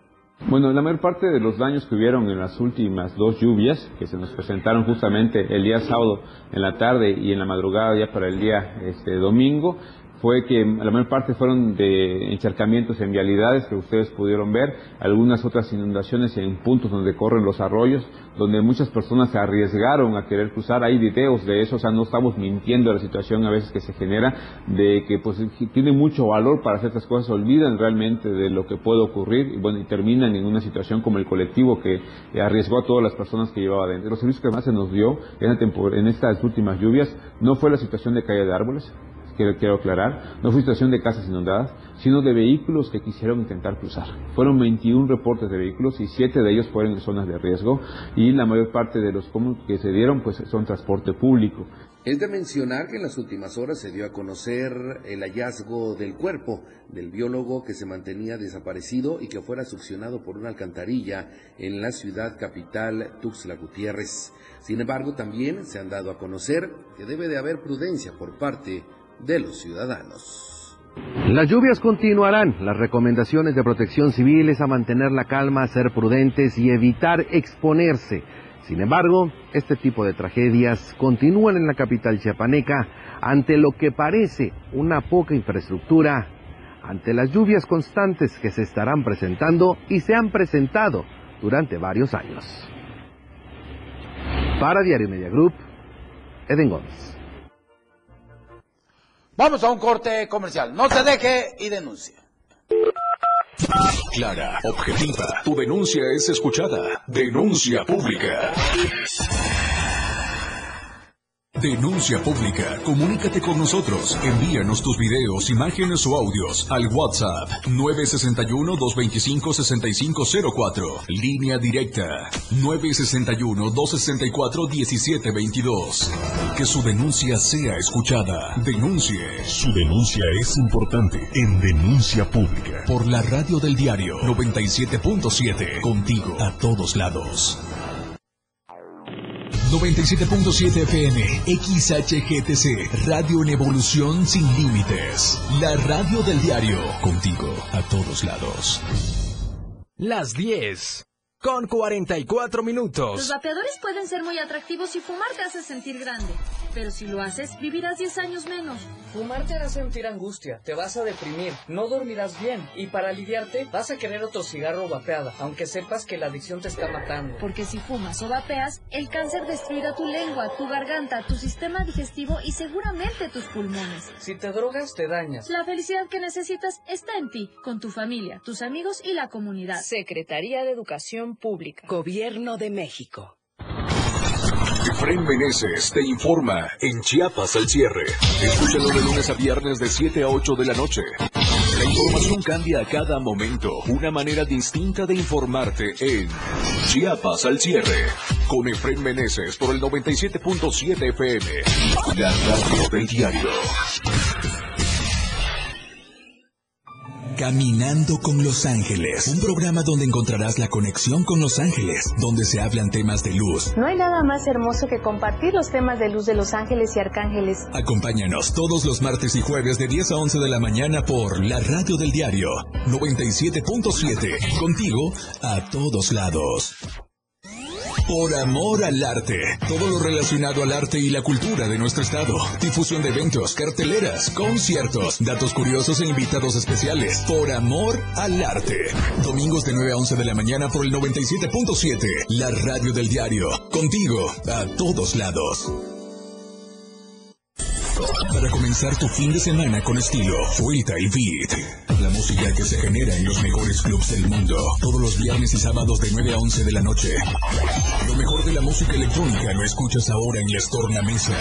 Bueno, la mayor parte de los daños que hubieron en las últimas dos lluvias, que se nos presentaron justamente el día sábado en la tarde y en la madrugada ya para el día este, domingo, fue que la mayor parte fueron de encharcamientos en vialidades que ustedes pudieron ver, algunas otras inundaciones en puntos donde corren los arroyos, donde muchas personas se arriesgaron a querer cruzar. Hay videos de eso, o sea, no estamos mintiendo la situación a veces que se genera, de que pues tiene mucho valor para hacer estas cosas, olvidan realmente de lo que puede ocurrir y bueno, y terminan en una situación como el colectivo que arriesgó a todas las personas que llevaba dentro. Los servicios que más se nos dio en, en estas últimas lluvias no fue la situación de caída de árboles, quiero, quiero aclarar, no fue situación de casas inundadas, sino de vehículos que quisieron intentar cruzar. Fueron 21 reportes de vehículos y 7 de ellos fueron en zonas de riesgo y la mayor parte de los que se dieron pues son transporte público.
Es de mencionar que en las últimas horas se dio a conocer el hallazgo del cuerpo del biólogo que se mantenía desaparecido y que fuera succionado por una alcantarilla en la ciudad capital Tuxtla Gutiérrez. Sin embargo, también se han dado a conocer que debe de haber prudencia por parte de los ciudadanos.
Las lluvias continuarán. Las recomendaciones de protección civil es a mantener la calma, ser prudentes y evitar exponerse. Sin embargo, este tipo de tragedias continúan en la capital chiapaneca ante lo que parece una poca infraestructura, ante las lluvias constantes que se estarán presentando y se han presentado durante varios años. Para Diario Media Group, Eden Gómez.
Vamos a un corte comercial. No se deje y denuncie.
Clara, objetiva. Tu denuncia es escuchada. Denuncia pública. Denuncia pública. Comunícate con nosotros. Envíanos tus videos, imágenes o audios al WhatsApp 961-225-6504. Línea directa 961-264-1722. Que su denuncia sea escuchada. Denuncie. Su denuncia es importante en Denuncia Pública. Por la radio del diario 97.7. Contigo a todos lados. 97.7 FM, XHGTC, Radio en Evolución Sin Límites. La radio del diario, contigo a todos lados.
Las 10. Con 44 minutos.
Los vapeadores pueden ser muy atractivos y fumar te hace sentir grande. Pero si lo haces, vivirás 10 años menos.
Fumar te hará sentir angustia, te vas a deprimir, no dormirás bien y para aliviarte vas a querer otro cigarro o vapeada, aunque sepas que la adicción te está matando.
Porque si fumas o vapeas, el cáncer destruirá tu lengua, tu garganta, tu sistema digestivo y seguramente tus pulmones.
Si te drogas, te dañas.
La felicidad que necesitas está en ti, con tu familia, tus amigos y la comunidad.
Secretaría de Educación Pública. Gobierno de México.
Efraín Meneses te informa en Chiapas al cierre. Escúchalo de lunes a viernes de 7 a 8 de la noche. La información cambia a cada momento. Una manera distinta de informarte en Chiapas al cierre. Con Efraín Meneses por el 97.7 FM. La radio del diario.
Caminando con Los Ángeles, un programa donde encontrarás la conexión con Los Ángeles, donde se hablan temas de luz.
No hay nada más hermoso que compartir los temas de luz de Los Ángeles y Arcángeles.
Acompáñanos todos los martes y jueves de 10 a 11 de la mañana por la radio del diario 97.7, contigo a todos lados. Por amor al arte. Todo lo relacionado al arte y la cultura de nuestro estado. Difusión de eventos, carteleras, conciertos, datos curiosos e invitados especiales. Por amor al arte. Domingos de 9 a 11 de la mañana por el 97.7. La radio del diario. Contigo a todos lados. Para comenzar tu fin de semana con estilo, Vuelta y Beat. La música que se genera en los mejores clubs del mundo. Todos los viernes y sábados de 9 a 11 de la noche. Lo mejor de la música electrónica lo escuchas ahora en las tornamesas.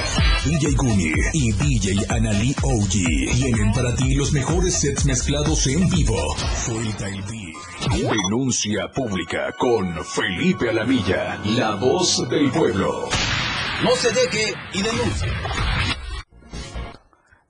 DJ Guni y DJ Anali OG tienen para ti los mejores sets mezclados en vivo. Vuelta y Beat.
Denuncia pública con Felipe Alamilla, la voz del pueblo.
No se deje y denuncie.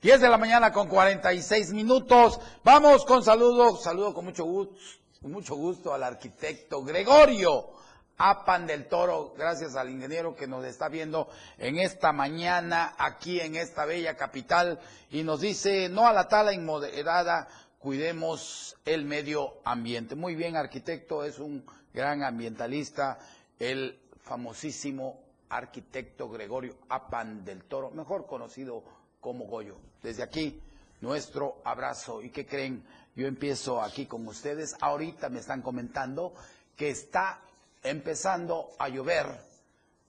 10 de la mañana con 46 minutos. Vamos con saludos. Saludo con mucho gusto, mucho gusto al arquitecto Gregorio Apan del Toro. Gracias al ingeniero que nos está viendo en esta mañana aquí en esta bella capital y nos dice no a la tala inmoderada, cuidemos el medio ambiente. Muy bien, arquitecto, es un gran ambientalista, el famosísimo arquitecto Gregorio Apan del Toro, mejor conocido como Goyo. Desde aquí, nuestro abrazo. ¿Y qué creen? Yo empiezo aquí con ustedes. Ahorita me están comentando que está empezando a llover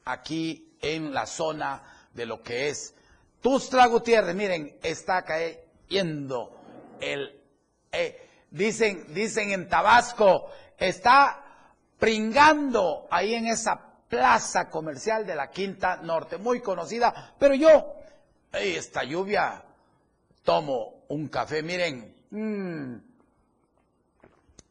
aquí en la zona de lo que es Tustla Gutiérrez. Miren, está cayendo el... eh, dicen, dicen en Tabasco, está pringando ahí en esa plaza comercial de la Quinta Norte, muy conocida, pero yo esta lluvia, tomo un café, miren, mm,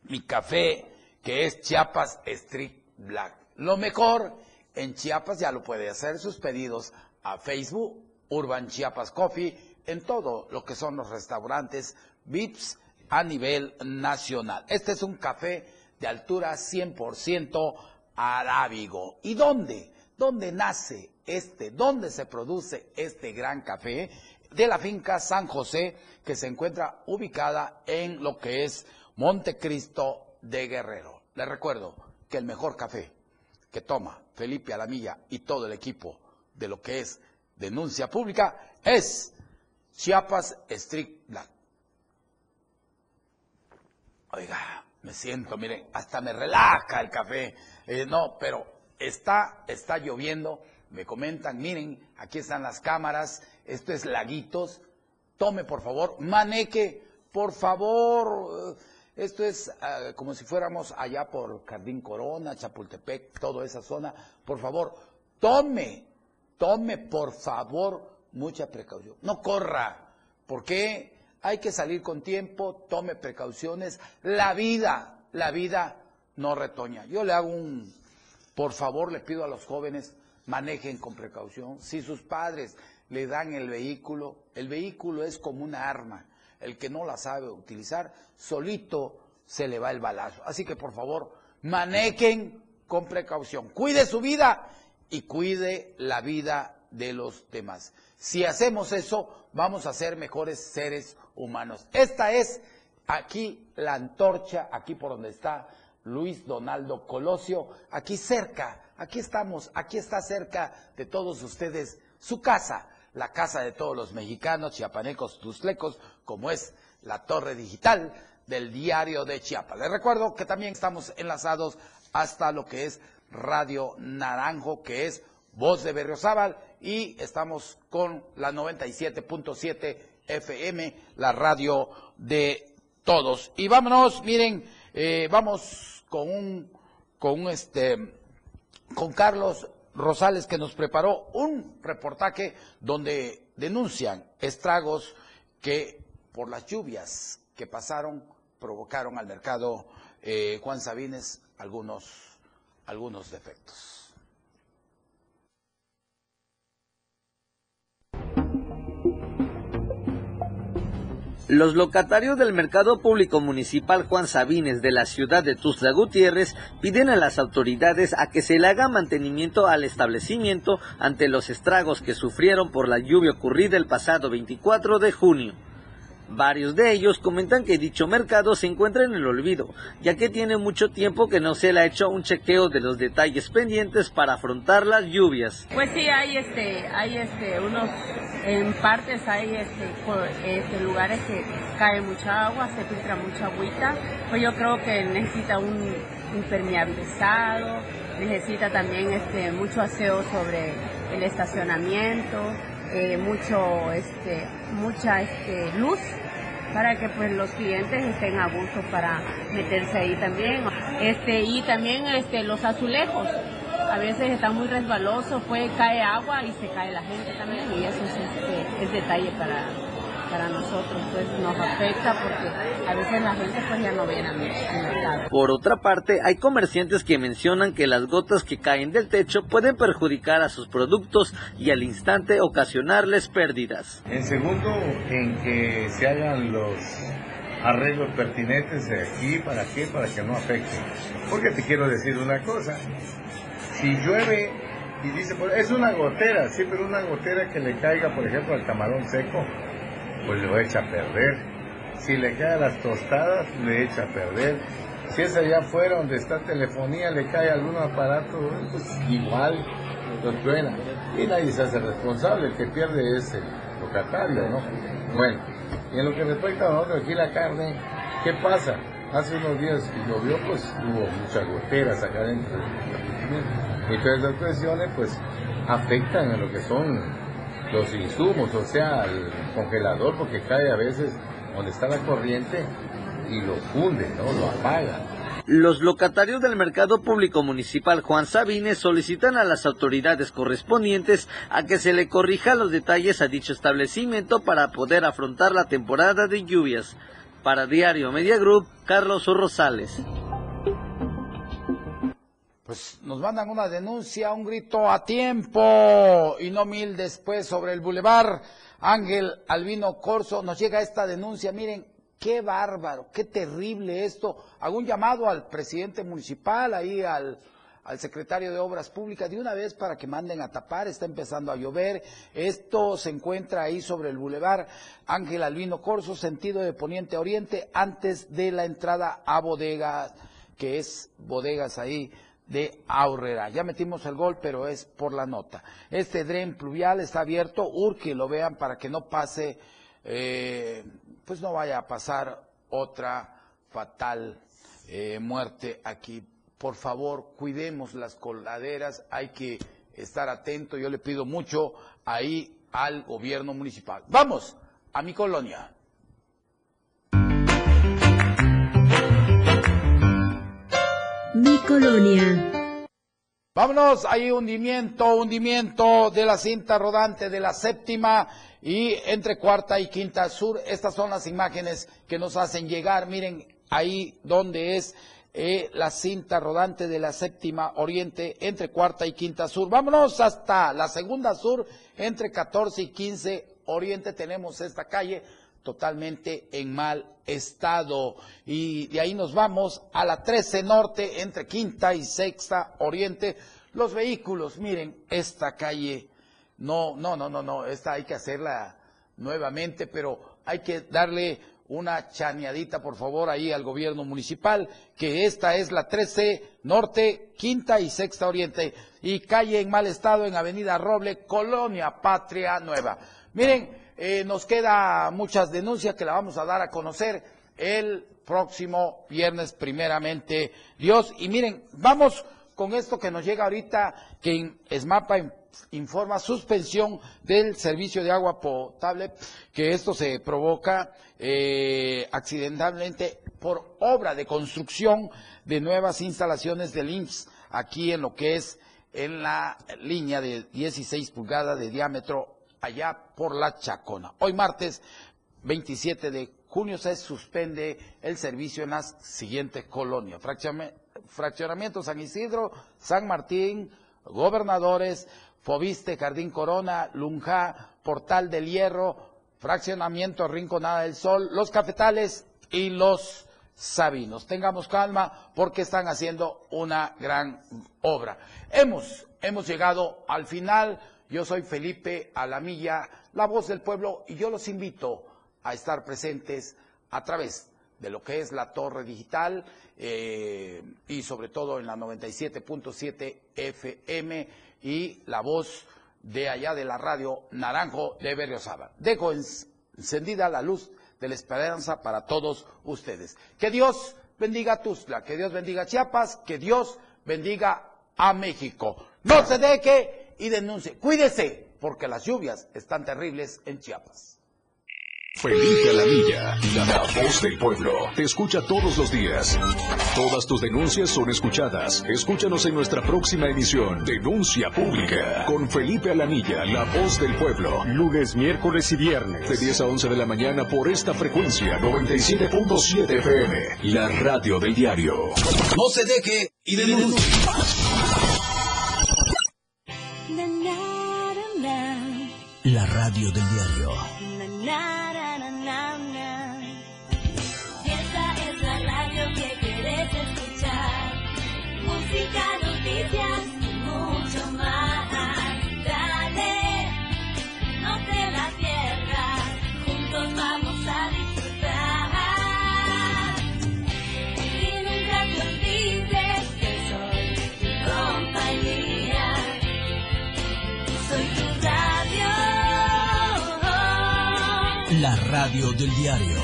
mi café que es Chiapas Street Black. Lo mejor en Chiapas ya lo puede hacer sus pedidos a Facebook, Urban Chiapas Coffee, en todo lo que son los restaurantes VIPs a nivel nacional. Este es un café de altura 100% arábigo. ¿Y dónde? ¿Dónde nace este? ¿Dónde se produce este gran café? De la finca San José, que se encuentra ubicada en lo que es Montecristo de Guerrero. Les recuerdo que el mejor café que toma Felipe Alamilla y todo el equipo de lo que es denuncia pública es Chiapas Street Black. Oiga, me siento, miren, hasta me relaja el café. Eh, no, pero está, está lloviendo. Me comentan, miren, aquí están las cámaras. Esto es Laguitos. Tome, por favor. Maneque, por favor. eh, Esto es ah, como si fuéramos allá por Jardín Corona, Chapultepec, toda esa zona. Por favor, tome, tome por favor mucha precaución. No corra, porque hay que salir con tiempo, tome precauciones. La vida, la vida no retoña. Yo le hago un, por favor, le pido a los jóvenes, manejen con precaución. Si sus padres le dan el vehículo, el vehículo es como una arma. El que no la sabe utilizar, solito se le va el balazo. Así que por favor, manejen con precaución. Cuide su vida y cuide la vida de los demás. Si hacemos eso, vamos a ser mejores seres humanos. Esta es aquí la antorcha, aquí por donde está Luis Donaldo Colosio, aquí cerca, aquí estamos, aquí está cerca de todos ustedes su casa, la casa de todos los mexicanos, chiapanecos, tuslecos, como es la torre digital del diario de Chiapas. Les recuerdo que también estamos enlazados hasta lo que es Radio Naranjo, que es Voz de Berriozábal, y estamos con la 97.7 FM, la radio de todos. Y vámonos, miren, eh, vamos con un, con este, con Carlos Rosales que nos preparó un reportaje donde denuncian estragos que por las lluvias que pasaron provocaron al mercado eh, Juan Sabines algunos, algunos defectos.
Los locatarios del Mercado Público Municipal Juan Sabines de la ciudad de Tuxtla Gutiérrez piden a las autoridades a que se le haga mantenimiento al establecimiento ante los estragos que sufrieron por la lluvia ocurrida el pasado 24 de junio. Varios de ellos comentan que dicho mercado se encuentra en el olvido, ya que tiene mucho tiempo que no se le ha hecho un chequeo de los detalles pendientes para afrontar las lluvias.
Pues sí, hay este, hay este, unos, en partes hay este, este, lugares que cae mucha agua, se filtra mucha agüita, pues yo creo que necesita un impermeabilizado, necesita también este, mucho aseo sobre el estacionamiento, eh, mucho, este, mucha este, luz para que pues los clientes estén a gusto para meterse ahí también. Este, y también este, los azulejos. A veces están muy resbalosos, pues cae agua y se cae la gente también y eso es, este, es detalle para, para nosotros, pues nos afecta porque a veces la gente pues ya no viene al mercado.
Por otra parte, hay comerciantes que mencionan que las gotas que caen del techo pueden perjudicar a sus productos y al instante ocasionarles pérdidas.
En segundo, en que se hagan los arreglos pertinentes de aquí, para qué, para que no afecte. Porque te quiero decir una cosa, si llueve y dice, pues, es una gotera, sí, pero una gotera que le caiga, por ejemplo, al camarón seco, pues lo echa a perder. Si le cae a las tostadas, le echa a perder. Si es allá afuera donde está telefonía, le cae algún aparato, pues igual lo truena. Y nadie se hace responsable, el que pierde es el locatario, ¿no? Bueno, y en lo que respecta a nosotros aquí la carne, ¿qué pasa? Hace unos días que llovió, pues hubo muchas goteras acá adentro. Y todas esas cuestiones, pues, afectan a lo que son los insumos, o sea, el congelador, porque cae a veces donde está la corriente y lo funde, ¿no? Lo apaga.
Los locatarios del Mercado Público Municipal Juan Sabines solicitan a las autoridades correspondientes a que se le corrija los detalles a dicho establecimiento para poder afrontar la temporada de lluvias. Para Diario Media Group, Carlos Rosales.
Pues nos mandan una denuncia, un grito a tiempo y no mil después sobre el bulevar Ángel Albino Corso. Nos llega esta denuncia, miren, qué bárbaro, qué terrible esto. Hago un llamado al presidente municipal, ahí al, al secretario de Obras Públicas, de una vez para que manden a tapar, está empezando a llover. Esto se encuentra ahí sobre el bulevar Ángel Albino Corso, sentido de poniente a oriente, antes de la entrada a bodegas, que es bodegas ahí de Aurrera. Ya metimos el gol, pero es por la nota. Este dren pluvial está abierto, urge lo vean para que no pase, eh, pues no vaya a pasar otra fatal eh, muerte aquí. Por favor, cuidemos las coladeras, hay que estar atento. Yo le pido mucho ahí al gobierno municipal. Vamos a mi colonia.
Mi colonia.
Vámonos, hay hundimiento, hundimiento de la cinta rodante de la séptima y entre cuarta y quinta sur. Estas son las imágenes que nos hacen llegar. Miren ahí donde es eh, la cinta rodante de la séptima oriente entre cuarta y quinta sur. Vámonos hasta la segunda sur entre 14 y 15 oriente. Tenemos esta calle totalmente en mal estado. Y de ahí nos vamos a la 13 norte, entre quinta y sexta oriente. Los vehículos, miren, esta calle, no, no, no, no, no, esta hay que hacerla nuevamente, pero hay que darle una chaneadita, por favor, ahí al gobierno municipal, que esta es la 13 Norte, Quinta y Sexta Oriente, y calle en mal estado en Avenida Roble, Colonia Patria Nueva. Miren, eh, nos queda muchas denuncias que la vamos a dar a conocer el próximo viernes, primeramente Dios. Y miren, vamos con esto que nos llega ahorita, que ESMAPA informa suspensión del servicio de agua potable, que esto se provoca eh, accidentalmente por obra de construcción de nuevas instalaciones del IMSS aquí en lo que es en la línea de 16 pulgadas de diámetro allá por la Chacona. Hoy martes 27 de junio se suspende el servicio en las siguientes colonias. Fraccionamiento San Isidro, San Martín, Gobernadores, Fobiste, Jardín Corona, Lunja, Portal del Hierro, Fraccionamiento Rinconada del Sol, Los Cafetales y Los Sabinos. Tengamos calma porque están haciendo una gran obra. Hemos, hemos llegado al final. Yo soy Felipe Alamilla, la voz del pueblo, y yo los invito a estar presentes a través de lo que es la torre digital eh, y sobre todo en la 97.7 FM y la voz de allá de la radio Naranjo de Berriozaba. Dejo encendida la luz de la esperanza para todos ustedes. Que Dios bendiga a Tuzla, que Dios bendiga Chiapas, que Dios bendiga a México. No se deje y denuncie. Cuídese, porque las lluvias están terribles en Chiapas.
Felipe Alamilla, la voz del pueblo. Te escucha todos los días. Todas tus denuncias son escuchadas. Escúchanos en nuestra próxima emisión, Denuncia Pública, con Felipe Alamilla, la voz del pueblo.
Lunes, miércoles y viernes.
De 10 a 11 de la mañana por esta frecuencia, 97.7 FM, la radio del diario.
No se deje y denuncie.
Radio del diario. Radio del diario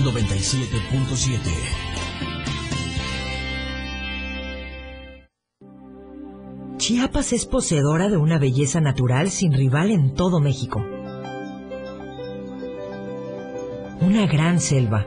97.7.
Chiapas es poseedora de una belleza natural sin rival en todo México. Una gran selva,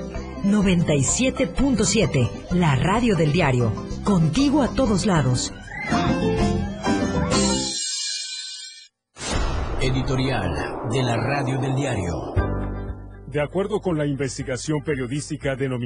97.7, la radio del diario, contigo a todos lados.
Editorial de la radio del diario.
De acuerdo con la investigación periodística denominada